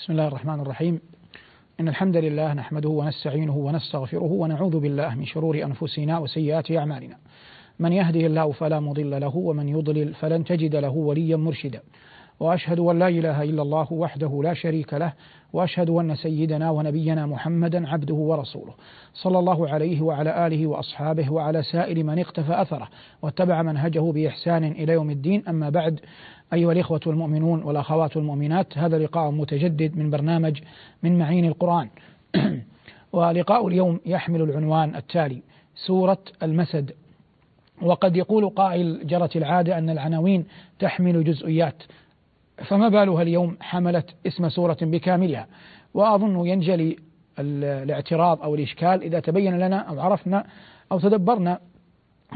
بسم الله الرحمن الرحيم. إن الحمد لله نحمده ونستعينه ونستغفره ونعوذ بالله من شرور أنفسنا وسيئات أعمالنا. من يهده الله فلا مضل له ومن يضلل فلن تجد له وليا مرشدا. وأشهد أن لا إله إلا الله وحده لا شريك له وأشهد أن سيدنا ونبينا محمدا عبده ورسوله. صلى الله عليه وعلى آله وأصحابه وعلى سائر من اقتفى أثره واتبع منهجه بإحسان إلى يوم الدين. أما بعد أيها الإخوة المؤمنون والأخوات المؤمنات هذا لقاء متجدد من برنامج من معين القرآن. ولقاء اليوم يحمل العنوان التالي سورة المسد. وقد يقول قائل جرت العادة أن العناوين تحمل جزئيات فما بالها اليوم حملت اسم سورة بكاملها؟ وأظن ينجلي الاعتراض أو الإشكال إذا تبين لنا أو عرفنا أو تدبرنا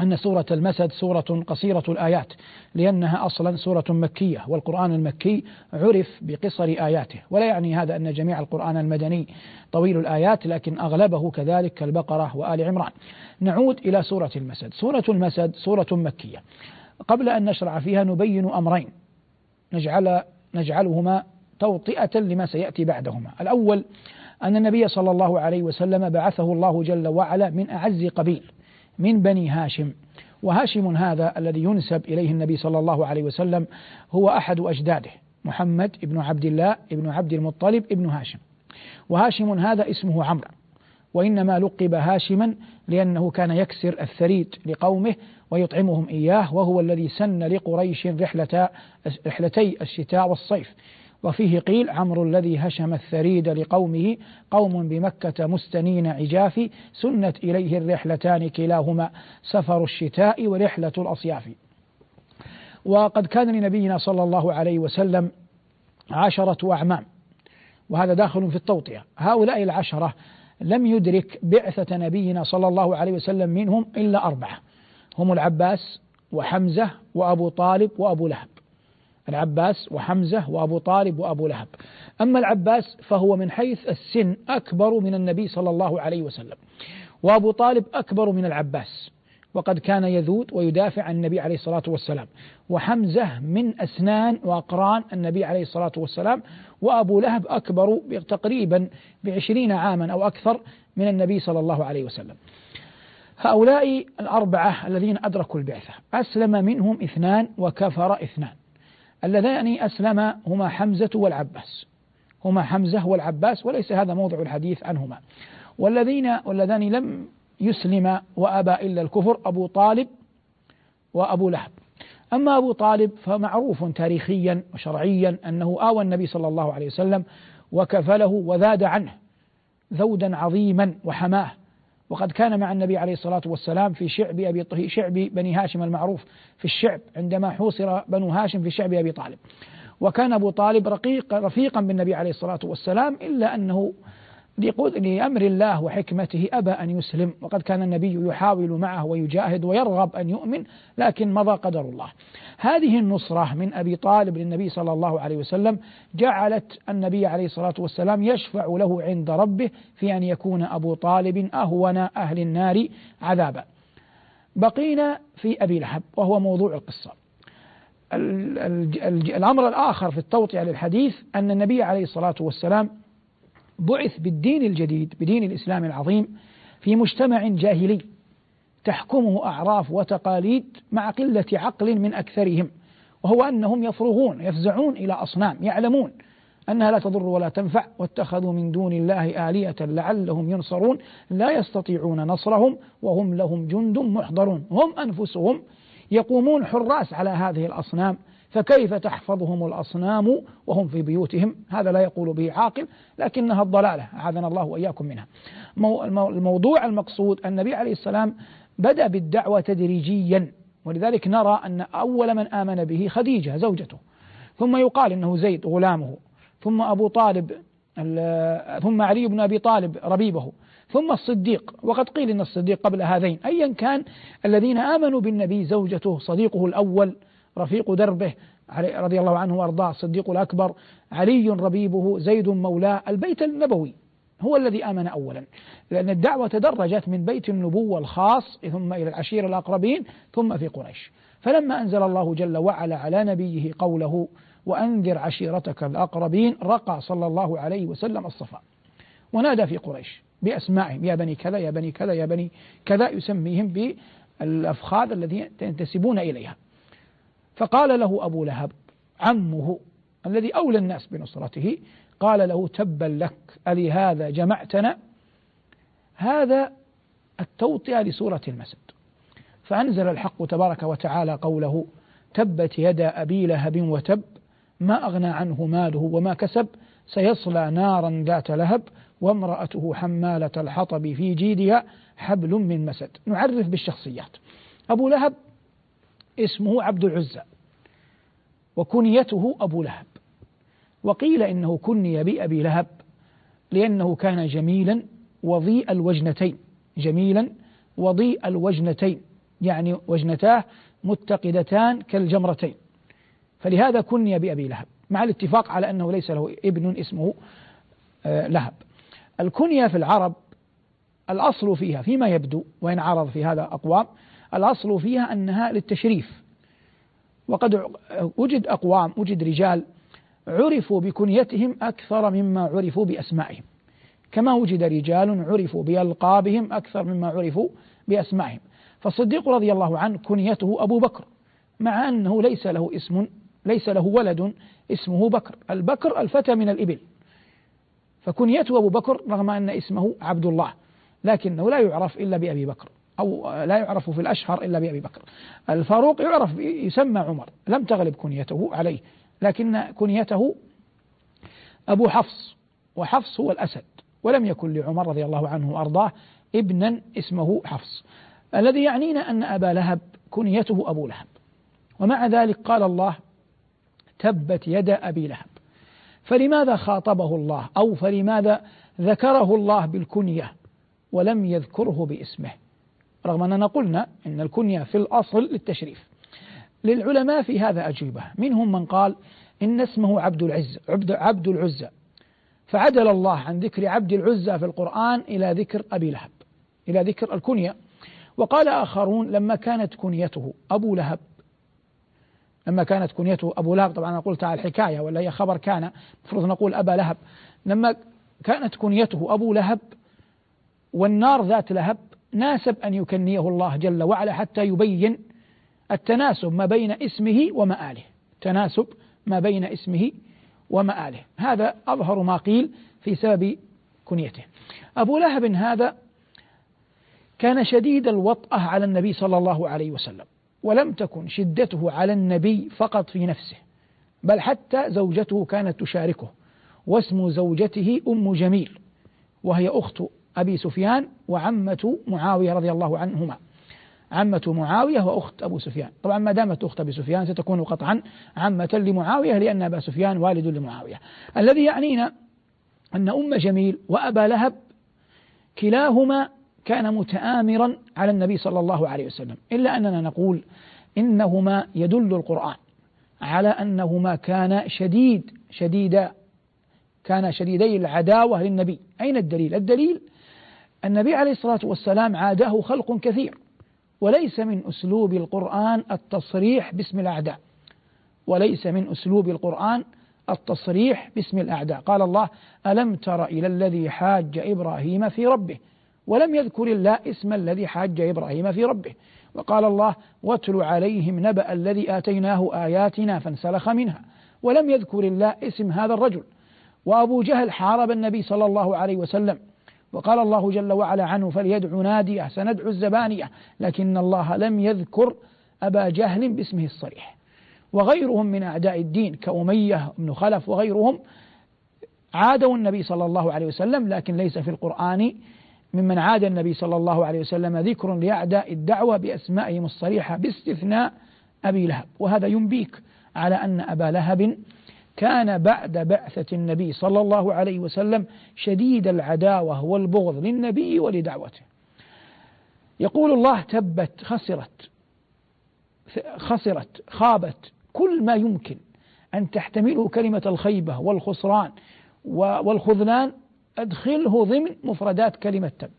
أن سورة المسد سورة قصيرة الآيات لأنها أصلا سورة مكية والقرآن المكي عرف بقصر آياته ولا يعني هذا أن جميع القرآن المدني طويل الآيات لكن أغلبه كذلك كالبقرة وآل عمران. نعود إلى سورة المسد. سورة المسد سورة مكية. قبل أن نشرع فيها نبين أمرين. نجعل نجعلهما توطئة لما سيأتي بعدهما. الأول أن النبي صلى الله عليه وسلم بعثه الله جل وعلا من أعز قبيل. من بني هاشم. وهاشم هذا الذي ينسب إليه النبي صلى الله عليه وسلم هو أحد أجداده محمد ابن عبد الله ابن عبد المطلب ابن هاشم. وهاشم هذا اسمه عمرو وإنما لقب هاشما لأنه كان يكسر الثريد لقومه ويطعمهم إياه وهو الذي سن لقريش رحلة رحلتي الشتاء والصيف. وفيه قيل عمرو الذي هشم الثريد لقومه قوم بمكة مستنين عجاف سنت إليه الرحلتان كلاهما سفر الشتاء ورحلة الأصياف. وقد كان لنبينا صلى الله عليه وسلم عشرة أعمام وهذا داخل في التوطئة. هؤلاء العشرة لم يدرك بعثة نبينا صلى الله عليه وسلم منهم إلا أربعة هم العباس وحمزة وأبو طالب وأبو لهب. العباس وحمزة وأبو طالب وأبو لهب. أما العباس فهو من حيث السن أكبر من النبي صلى الله عليه وسلم وأبو طالب أكبر من العباس وقد كان يذود ويدافع عن النبي عليه الصلاة والسلام. وحمزة من أسنان وأقران النبي عليه الصلاة والسلام وأبو لهب أكبر تقريبا بعشرين عاما أو أكثر من النبي صلى الله عليه وسلم. هؤلاء الأربعة الذين أدركوا البعثة أسلم منهم اثنان وكفر اثنان. اللذان أسلما هما حمزة والعباس. هما حمزة والعباس وليس هذا موضع الحديث عنهما. والذين واللذان لم يسلم وأبى إلا الكفر أبو طالب وأبو لهب. أما أبو طالب فمعروف تاريخيا وشرعيا أنه آوى النبي صلى الله عليه وسلم وكفله وذاد عنه ذودا عظيما وحماه. وقد كان مع النبي عليه الصلاة والسلام في شعب أبي شعب بني هاشم المعروف في الشعب عندما حوصر بنو هاشم في شعب أبي طالب. وكان أبو طالب رقيق رفيقا بالنبي عليه الصلاة والسلام إلا أنه لأمر الله وحكمته أبى أن يسلم. وقد كان النبي يحاول معه ويجاهد ويرغب أن يؤمن لكن مضى قدر الله. هذه النصرة من أبي طالب للنبي صلى الله عليه وسلم جعلت النبي عليه الصلاة والسلام يشفع له عند ربه في أن يكون أبو طالب أهون أهل النار عذابا. بقينا في أبي لهب وهو موضوع القصة. الأمر الآخر في التوطئة للحديث أن النبي عليه الصلاة والسلام بعث بالدين الجديد بدين الإسلام العظيم في مجتمع جاهلي تحكمه أعراف وتقاليد مع قلة عقل من أكثرهم وهو أنهم يفرغون يفزعون إلى أصنام يعلمون أنها لا تضر ولا تنفع واتخذوا من دون الله آلية لعلهم ينصرون لا يستطيعون نصرهم وهم لهم جند محضرون هم أنفسهم يقومون حراس على هذه الأصنام فكيف تحفظهم الأصنام وهم في بيوتهم؟ هذا لا يقول به عاقل لكنها الضلالة أعاذنا الله وإياكم منها. الموضوع المقصود النبي عليه السلام بدأ بالدعوة تدريجيا ولذلك نرى أن أول من آمن به خديجة زوجته. ثم يقال إنه زيد غلامه. ثم أبو طالب ثم علي بن أبي طالب ربيبه. ثم الصديق وقد قيل إن الصديق قبل هذين. أيا كان الذين آمنوا بالنبي زوجته صديقه الأول رفيق دربه رضي الله عنه وأرضاه الصديق الأكبر علي ربيبه زيد مولاه البيت النبوي هو الذي آمن اولا. لأن الدعوة تدرجت من بيت النبوة الخاص ثم إلى العشيره الأقربين ثم في قريش. فلما أنزل الله جل وعلا على نبيه قوله وأنذر عشيرتك الأقربين رقى صلى الله عليه وسلم الصفا. ونادى في قريش بأسمائهم يا بني كذا يا بني كذا يا بني كذا يسميهم بالأفخاذ الذين ينتسبون إليها. فقال له أبو لهب عمه الذي أولى الناس بنصرته قال له تبا لك ألهذا جمعتنا؟ هذا التوطئة لسورة المسد. فأنزل الحق تبارك وتعالى قوله تبت يدا أبي لهب وتب ما أغنى عنه ماله وما كسب سيصلى نارا ذات لهب وامرأته حمالة الحطب في جيدها حبل من مسد. نعرف بالشخصيات. أبو لهب اسمه عبد العزى وكنيته أبو لهب. وقيل إنه كني بأبي لهب لأنه كان جميلا وضيء الوجنتين جميلا وضيء الوجنتين يعني وجنتاه متقدتان كالجمرتين. فلهذا كني بأبي لهب مع الاتفاق على أنه ليس له ابن اسمه آه، لهب. الكنية في العرب الأصل فيها فيما يبدو وإن عرض في هذا أقوام الأصل فيها أنها للتشريف. وقد وجد أقوام وجد رجال عرفوا بكنيتهم أكثر مما عرفوا بأسمائهم. كما وجد رجال عرفوا بألقابهم أكثر مما عرفوا بأسمائهم. فالصديق رضي الله عنه كنيته أبو بكر مع أنه ليس له اسم ليس له ولد اسمه بكر. البكر الفتى من الإبل. فكنيته أبو بكر رغم أن اسمه عبد الله لكنه لا يعرف إلا بأبي بكر. أو لا يعرف في الأشهر إلا بأبي بكر. الفاروق يعرف يسمى عمر لم تغلب كنيته عليه لكن كنيته أبو حفص وحفص هو الأسد ولم يكن لعمر رضي الله عنه وأرضاه ابنا اسمه حفص. الذي يعنينا أن أبا لهب كنيته أبو لهب. ومع ذلك قال الله تبت يد أبي لهب. فلماذا خاطبه الله؟ أو فلماذا ذكره الله بالكنية ولم يذكره باسمه؟ رغم أننا قلنا أن الكنية في الأصل للتشريف. للعلماء في هذا أجوبة. منهم من قال إن اسمه عبد العز عبد, عبد العزة فعدل الله عن ذكر عبد العزة في القرآن إلى ذكر أبي لهب إلى ذكر الكنية. وقال آخرون لما كانت كنيته أبو لهب لما كانت كنيته أبو لهب طبعا أنا قلت على الحكاية ولا هي خبر كان المفروض نقول أبا لهب. لما كانت كنيته أبو لهب والنار ذات لهب ناسب أن يكنيه الله جل وعلا حتى يبين التناسب ما بين اسمه ومآله. تناسب ما بين اسمه ومآله. هذا أظهر ما قيل في سبب كنيته. أبو لهب هذا كان شديد الوطأة على النبي صلى الله عليه وسلم ولم تكن شدته على النبي فقط في نفسه بل حتى زوجته كانت تشاركه واسم زوجته أم جميل وهي أخت أبي سفيان وعمة معاوية رضي الله عنهما. عمة معاوية وأخت أبو سفيان. طبعا ما دامت أخت أبي سفيان ستكون قطعا عمة لمعاوية لأن أبا سفيان والد لمعاوية. الذي يعنينا أن أم جميل وأبا لهب كلاهما كان متآمرا على النبي صلى الله عليه وسلم. إلا أننا نقول إنهما يدل القرآن على أنهما كان شديد شديدا كان شديدي العداوة للنبي. أين الدليل؟ الدليل النبي عليه الصلاة والسلام عاده خلق كثير وليس من أسلوب القرآن التصريح باسم الأعداء وليس من أسلوب القرآن التصريح باسم الأعداء. قال الله ألم تر إلى الذي حاج إبراهيم في ربه؟ ولم يذكر الله اسم الذي حاج إبراهيم في ربه. وقال الله واتل عليهم نبأ الذي آتيناه آياتنا فانسلخ منها ولم يذكر الله اسم هذا الرجل. وأبو جهل حارب النبي صلى الله عليه وسلم وقال الله جل وعلا عنه فليدع ناديه سندعو الزبانية لكن الله لم يذكر أبا جهل باسمه الصريح. وغيرهم من أعداء الدين كأمية بن خلف وغيرهم عادوا النبي صلى الله عليه وسلم لكن ليس في القرآن. ممن عاد النبي صلى الله عليه وسلم ذكر لأعداء الدعوة بأسمائهم الصريحة باستثناء أبي لهب. وهذا ينبيك على أن أبا لهب كان بعد بعثة النبي صلى الله عليه وسلم شديد العداوة والبغض للنبي ولدعوته. يقول الله تبت خسرت خسرت خابت كل ما يمكن أن تحتمله كلمة الخيبة والخسران والخذلان أدخله ضمن مفردات كلمة تب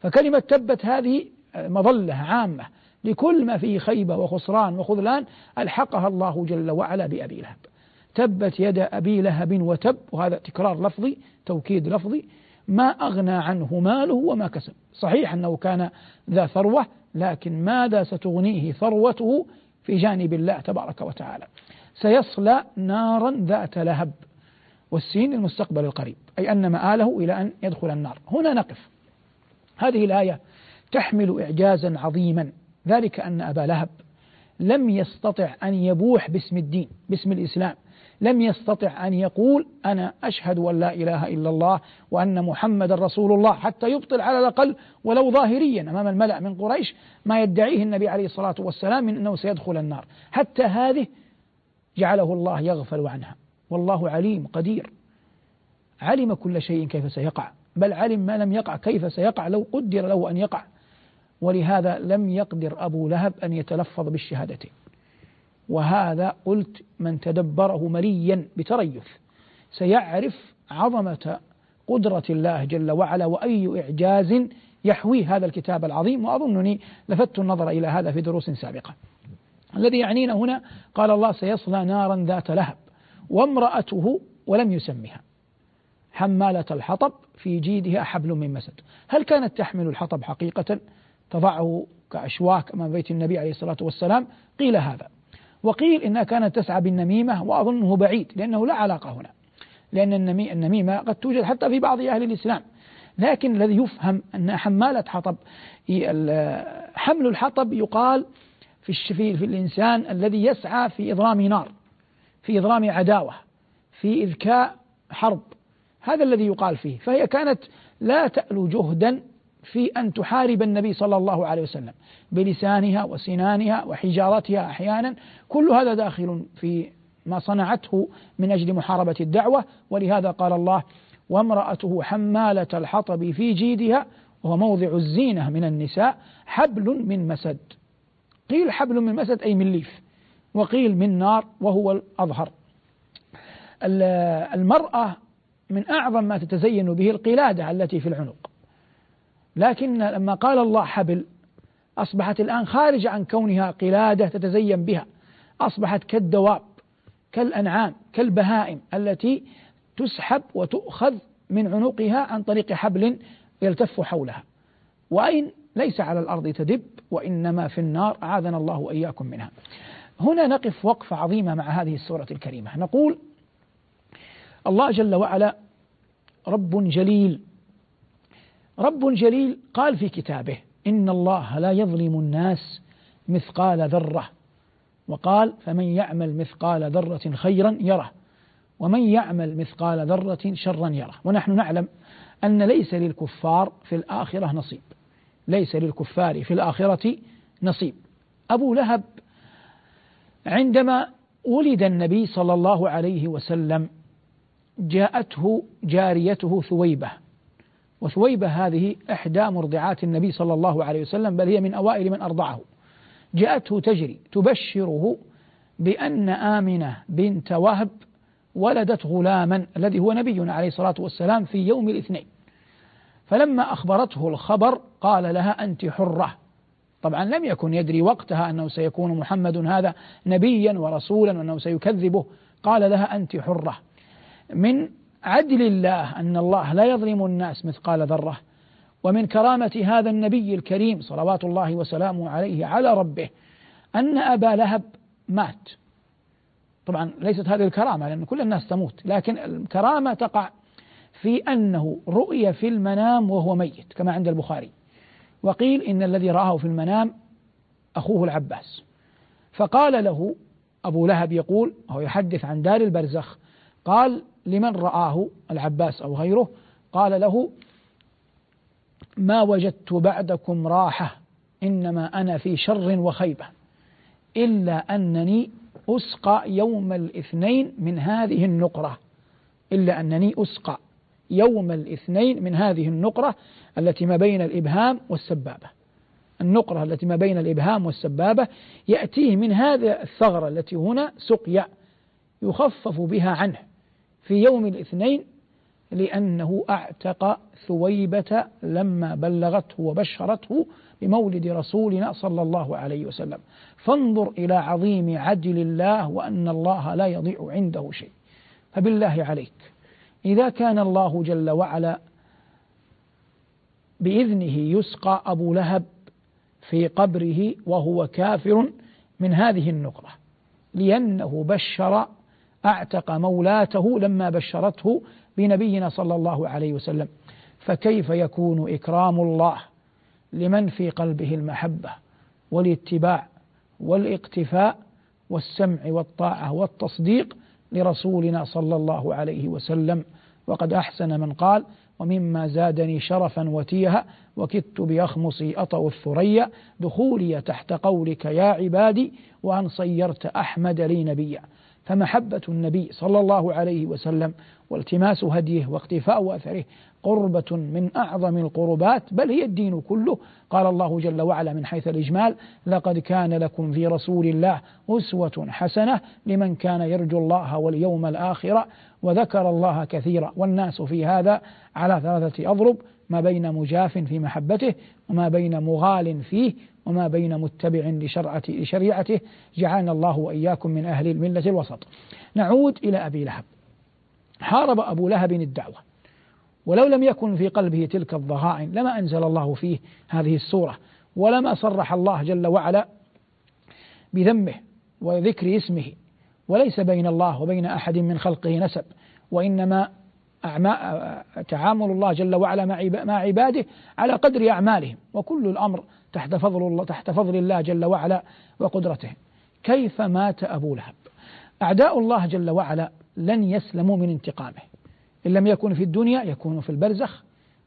فكلمة تبت هذه مظلة عامة لكل ما فيه خيبة وخسران وخذلان ألحقها الله جل وعلا بأبي لهب. تبت يد أبي لهب وتب وهذا تكرار لفظي توكيد لفظي ما أغنى عنه ماله وما كسب. صحيح أنه كان ذا ثروة لكن ماذا ستغنيه ثروته في جانب الله تبارك وتعالى؟ سيصلى نارا ذات لهب والسين المستقبل القريب أي أن مآله إلى أن يدخل النار. هنا نقف. هذه الآية تحمل إعجازا عظيما. ذلك أن أبا لهب لم يستطع أن يبوح باسم الدين باسم الإسلام. لم يستطع أن يقول أنا أشهد أن لا إله إلا الله وأن محمد رسول الله حتى يبطل على الأقل ولو ظاهريا أمام الملأ من قريش ما يدعيه النبي عليه الصلاة والسلام من أنه سيدخل النار. حتى هذه جعله الله يغفل عنها. والله عليم قدير. علم كل شيء كيف سيقع. بل علم ما لم يقع كيف سيقع. لو قدر له أن يقع. ولهذا لم يقدر أبو لهب أن يتلفظ بالشهادتين. وهذا قلت من تدبره مليا بتريث سيعرف عظمة قدرة الله جل وعلا وأي إعجاز يحوي هذا الكتاب العظيم. وأظنني لفت النظر إلى هذا في دروس سابقة. الذي يعنينا هنا قال الله سيصلى نارا ذات لهب وامرأته ولم يسمها حمالة الحطب في جيدها حبل من مسد. هل كانت تحمل الحطب حقيقة؟ تضعه كأشواك أمام بيت النبي عليه الصلاة والسلام؟ قيل هذا. وقيل إنها كانت تسعى بالنميمة وأظنه بعيد لأنه لا علاقة هنا لأن النميمة قد توجد حتى في بعض أهل الإسلام لكن الذي يفهم أن حمالة حطب حمل الحطب يقال في في, الإنسان الذي يسعى في إضرام نار في إضرام عداوة في إذكاء حرب هذا الذي يقال فيه فهي كانت لا تألو جهدا في أن تحارب النبي صلى الله عليه وسلم بلسانها وسنانها وحجارتها أحيانا. كل هذا داخل في ما صنعته من أجل محاربة الدعوة. ولهذا قال الله وامرأته حمالة الحطب في جيدها وهو موضع الزينة من النساء حبل من مسد. قيل حبل من مسد أي من ليف وقيل من نار وهو الأظهر. المرأة من أعظم ما تتزين به القلادة التي في العنق. لكن لما قال الله حبل أصبحت الآن خارجة عن كونها قلادة تتزين بها. أصبحت كالدواب كالأنعام كالبهائم التي تسحب وتؤخذ من عنقها عن طريق حبل يلتف حولها. وأين؟ ليس على الأرض تدب وإنما في النار. أعاذنا الله وإياكم منها. هنا نقف وقفة عظيمة مع هذه السورة الكريمة. نقول الله جل وعلا رب جليل رب جليل قال في كتابه إن الله لا يظلم الناس مثقال ذرة. وقال فمن يعمل مثقال ذرة خيرا يره ومن يعمل مثقال ذرة شرا يره. ونحن نعلم أن ليس للكفار في الآخرة نصيب. ليس للكفار في الآخرة نصيب. أبو لهب عندما ولد النبي صلى الله عليه وسلم جاءته جاريته ثويبة. وثويبة هذه إحدى مرضعات النبي صلى الله عليه وسلم بل هي من أوائل من أرضعه. جاءته تجري تبشره بأن آمنة بنت وهب ولدت غلاما الذي هو نبينا عليه الصلاة والسلام في يوم الاثنين. فلما أخبرته الخبر قال لها أنت حرة. طبعا لم يكن يدري وقتها أنه سيكون محمد هذا نبيا ورسولا وأنه سيكذبه. قال لها أنت حرة. من عدل الله أن الله لا يظلم الناس مثقال ذرة ومن كرامة هذا النبي الكريم صلوات الله وسلامه عليه على ربه أن أبا لهب مات. طبعا ليست هذه الكرامة لأن كل الناس تموت لكن الكرامة تقع في أنه رؤي في المنام وهو ميت كما عند البخاري. وقيل إن الذي رآه في المنام أخوه العباس. فقال له أبو لهب يقول هو يحدث عن دار البرزخ قال لمن رآه العباس أو غيره قال له ما وجدت بعدكم راحة إنما أنا في شر وخيبة إلا أنني أسقى يوم الاثنين من هذه النقرة إلا أنني أسقى يوم الاثنين من هذه النقرة التي ما بين الإبهام والسبابة. النقرة التي ما بين الإبهام والسبابة يأتيه من هذا الثغرة التي هنا سقيا يخفف بها عنه في يوم الاثنين لأنه أعتق ثويبة لما بلغته وبشرته بمولد رسولنا صلى الله عليه وسلم. فانظر إلى عظيم عدل الله وأن الله لا يضيع عنده شيء. فبالله عليك. إذا كان الله جل وعلا بإذنه يسقى أبو لهب في قبره وهو كافر من هذه النقرة لأنه بشر أعتق مولاته لما بشرته بنبينا صلى الله عليه وسلم. فكيف يكون إكرام الله لمن في قلبه المحبة والاتباع والإقتفاء والسمع والطاعة والتصديق لرسولنا صلى الله عليه وسلم؟ وقد أحسن من قال ومما زادني شرفا وتيها وكدت بأخمصي أطأ الثريا دخولي تحت قولك يا عبادي وأن صيرت أحمد لي نبيا. فمحبة النبي صلى الله عليه وسلم والتماس هديه واقتفاء أثره قربة من أعظم القربات بل هي الدين كله. قال الله جل وعلا من حيث الإجمال لقد كان لكم في رسول الله أسوة حسنة لمن كان يرجو الله واليوم الآخر وذكر الله كثيرا. والناس في هذا على ثلاثة أضرب ما بين مجاف في محبته وما بين مغال فيه وما بين متبع لشريعته جعلنا الله وإياكم من أهل الملة الوسط. نعود إلى أبي لهب. حارب أبو لهب الدعوة. ولو لم يكن في قلبه تلك الضغائن لما أنزل الله فيه هذه السورة ولما صرح الله جل وعلا بذمه وذكر اسمه وليس بين الله وبين أحد من خلقه نسب وإنما تعامل الله جل وعلا مع عباده على قدر أعمالهم. وكل الأمر تحت فضل الله تحت فضل الله جل وعلا وقدرته. كيف مات أبو لهب؟ أعداء الله جل وعلا لن يسلموا من انتقامه. إن لم يكن في الدنيا يكون في البرزخ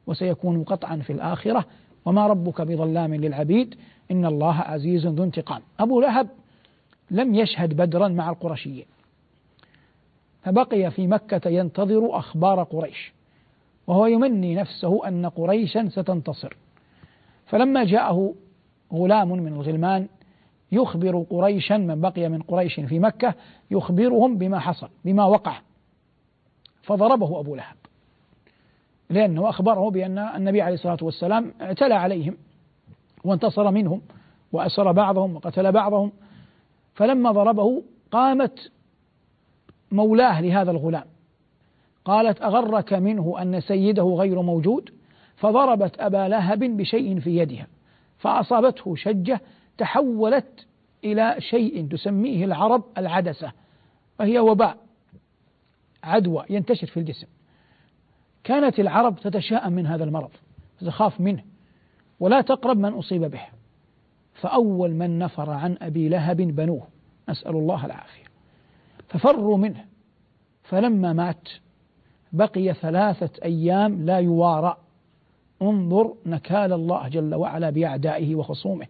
وسيكون قطعا في الآخرة. وما ربك بظلام للعبيد إن الله عزيز ذو انتقام. أبو لهب لم يشهد بدرا مع القرشيين. فبقي في مكة ينتظر أخبار قريش وهو يمني نفسه أن قريشا ستنتصر. فلما جاءه غلام من الغلمان يخبر قريشا من بقي من قريش في مكة يخبرهم بما حصل بما وقع. فضربه أبو لهب لأنه أخبره بأن النبي عليه الصلاة والسلام اعتلى عليهم وانتصر منهم وأسر بعضهم وقتل بعضهم. فلما ضربه قامت مولاه لهذا الغلام. قالت أغرك منه أن سيده غير موجود؟ فضربت أبا لهب بشيء في يدها فأصابته شجة تحولت إلى شيء تسميه العرب العدسة وهي وباء عدوى ينتشر في الجسم. كانت العرب تتشاءم من هذا المرض تخاف منه ولا تقرب من أصيب به. فأول من نفر عن أبي لهب بنوه نسأل الله العافية. ففروا منه. فلما مات بقي ثلاثة أيام لا يوارى انظر نكال الله جل وعلا بأعدائه وخصومه.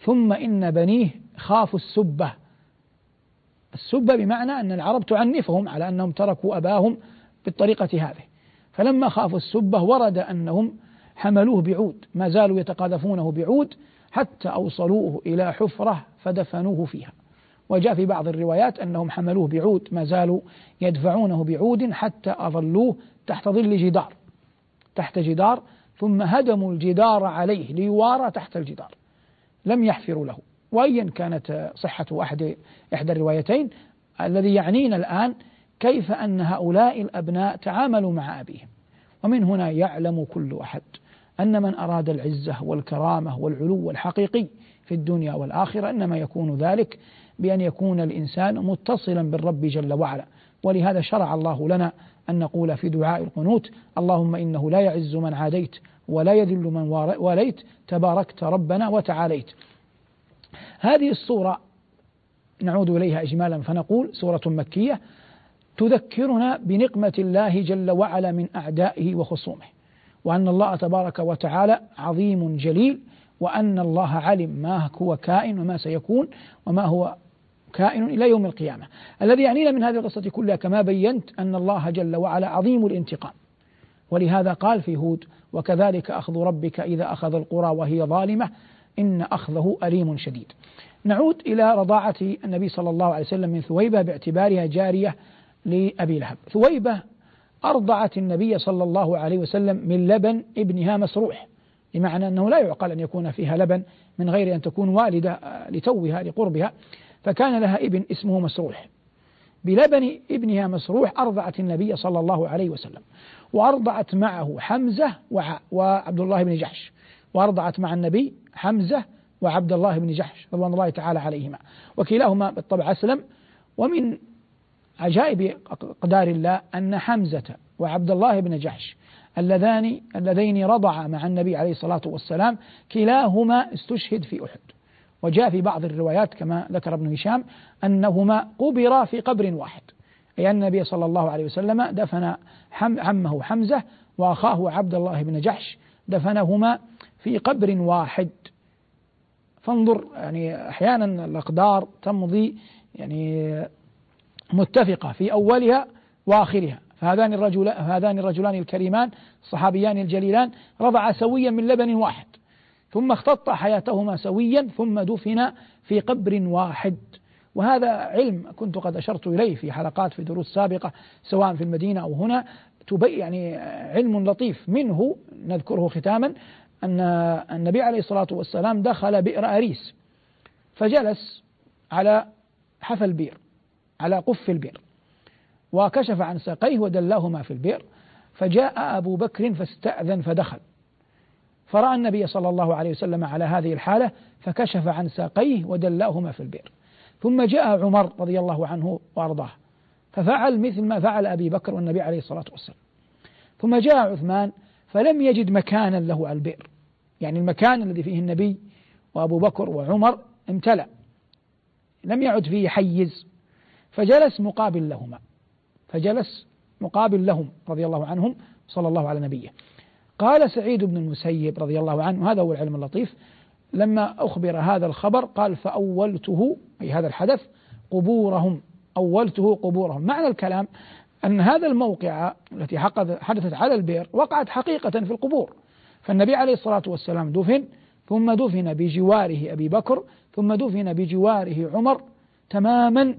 ثم إن بنيه خافوا السبة. السبة بمعنى أن العرب تعنفهم على أنهم تركوا أباهم بالطريقة هذه. فلما خافوا السبة ورد أنهم حملوه بعود. ما زالوا يتقاذفونه بعود حتى أوصلوه إلى حفرة فدفنوه فيها. وجاء في بعض الروايات أنهم حملوه بعود ما زالوا يدفعونه بعود حتى أظلوه تحت ظل جدار تحت جدار ثم هدموا الجدار عليه ليوارى تحت الجدار لم يحفروا له. وأيا كانت صحة أحد إحدى الروايتين الذي يعنينا الآن كيف أن هؤلاء الأبناء تعاملوا مع أبيهم. ومن هنا يعلم كل أحد أن من أراد العزة والكرامة والعلو الحقيقي في الدنيا والآخرة إنما يكون ذلك بأن يكون الإنسان متصلا بالرب جل وعلا. ولهذا شرع الله لنا أن نقول في دعاء القنوت اللهم إنه لا يعز من عاديت ولا يذل من واليت تباركت ربنا وتعاليت. هذه الصورة نعود إليها إجمالا فنقول سورة مكية تذكرنا بنقمة الله جل وعلا من أعدائه وخصومه وأن الله تبارك وتعالى عظيم جليل وأن الله علم ما هو كائن وما سيكون وما هو كائن إلى يوم القيامة. الذي يعنينا من هذه القصة كلها كما بينت أن الله جل وعلا عظيم الانتقام. ولهذا قال في هود وكذلك أخذ ربك إذا أخذ القرى وهي ظالمة إن أخذه أليم شديد. نعود إلى رضاعة النبي صلى الله عليه وسلم من ثويبة باعتبارها جارية لأبي لهب. ثويبة أرضعت النبي صلى الله عليه وسلم من لبن ابنها مسروح بمعنى أنه لا يعقل أن يكون فيها لبن من غير أن تكون والدة لتوها لقربها. فكان لها ابن اسمه مسروح. بلبن ابنها مسروح أرضعت النبي صلى الله عليه وسلم وأرضعت معه حمزة وعبد الله بن جحش وأرضعت مع النبي حمزة وعبد الله بن جحش رضوان الله تعالى عليهما. وكلاهما بالطبع أسلم. ومن عجائب أقدار الله أن حمزة وعبد الله بن جحش اللذان اللذين رضعا مع النبي عليه الصلاة والسلام كلاهما استشهد في أحد. وجاء في بعض الروايات كما ذكر ابن هشام أنهما قبرا في قبر واحد. أي أن النبي صلى الله عليه وسلم دفن عمه حمزة وأخاه عبد الله بن جحش دفنهما في قبر واحد. فانظر يعني أحيانا الأقدار تمضي يعني متفقة في أولها وآخرها. فهذان الرجل هذان الرجلان الكريمان الصحابيان الجليلان رضعا سويا من لبن واحد. ثم اختط حياتهما سويا ثم دفن في قبر واحد. وهذا علم كنت قد أشرت إليه في حلقات في دروس سابقة سواء في المدينة أو هنا. يعني علم لطيف منه نذكره ختاما أن النبي عليه الصلاة والسلام دخل بئر أريس فجلس على حفى البئر على قف البئر وكشف عن ساقيه ودلاهما في البئر فجاء أبو بكر فاستأذن فدخل. فرأى النبي صلى الله عليه وسلم على هذه الحالة فكشف عن ساقيه ودلاهما في البئر. ثم جاء عمر رضي الله عنه وأرضاه ففعل مثل ما فعل أبي بكر والنبي عليه الصلاة والسلام. ثم جاء عثمان فلم يجد مكانا له على البئر. يعني المكان الذي فيه النبي وأبو بكر وعمر امتلأ لم يعد فيه حيز فجلس مقابل لهما فجلس مقابل لهم رضي الله عنهم صلى الله على نبيه. قال سعيد بن المسيب رضي الله عنه هذا هو العلم اللطيف لما أخبر هذا الخبر قال فأولته أي هذا الحدث قبورهم أولته قبورهم. معنى الكلام أن هذا الموقع التي حدثت على البئر وقعت حقيقة في القبور. فالنبي عليه الصلاة والسلام دفن ثم دفن بجواره أبي بكر ثم دفن بجواره عمر تماما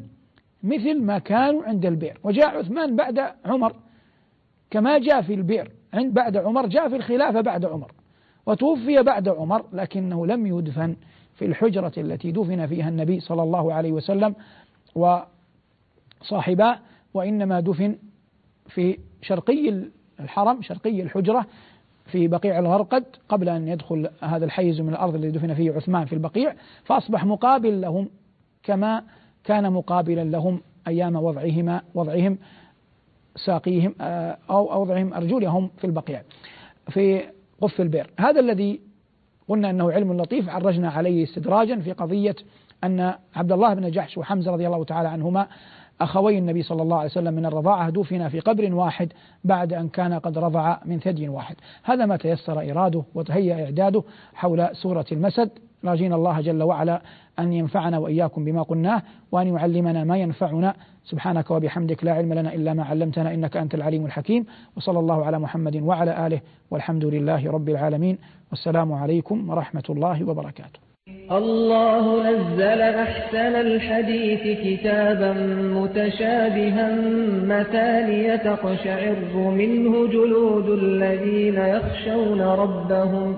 مثل ما كانوا عند البئر وجاء عثمان بعد عمر كما جاء في البئر عند بعد عمر جاء في الخلافة بعد عمر وتوفي بعد عمر لكنه لم يدفن في الحجرة التي دفن فيها النبي صلى الله عليه وسلم وصاحباه وإنما دفن في شرقي الحرم شرقي الحجرة في بقيع الغرقد قبل أن يدخل هذا الحيز من الأرض الذي دفن فيه عثمان في البقيع فأصبح مقابل لهم كما كان مقابلا لهم أيام وضعهما وضعهم ساقيهم آه، أو وضعهم أرجلهم في البقيع في قف البئر. هذا الذي قلنا أنه علم لطيف عرجنا عليه استدراجا في قضية أن عبد الله بن جحش وحمزة رضي الله تعالى عنهما أخوي النبي صلى الله عليه وسلم من الرضاعة دفن في قبر واحد بعد أن كان قد رضع من ثدي واحد. هذا ما تيسر إراده وتهيأ إعداده حول سورة المسد. راجين الله جل وعلا أن ينفعنا وإياكم بما قلناه وأن يعلمنا ما ينفعنا. سبحانك وبحمدك لا علم لنا إلا ما علمتنا إنك أنت العليم الحكيم. وصلى الله على محمد وعلى آله والحمد لله رب العالمين. والسلام عليكم ورحمة الله وبركاته. الله نزل أحسن الحديث كتابا متشابها مثانية تقشعر منه جلود الذين يخشون ربهم.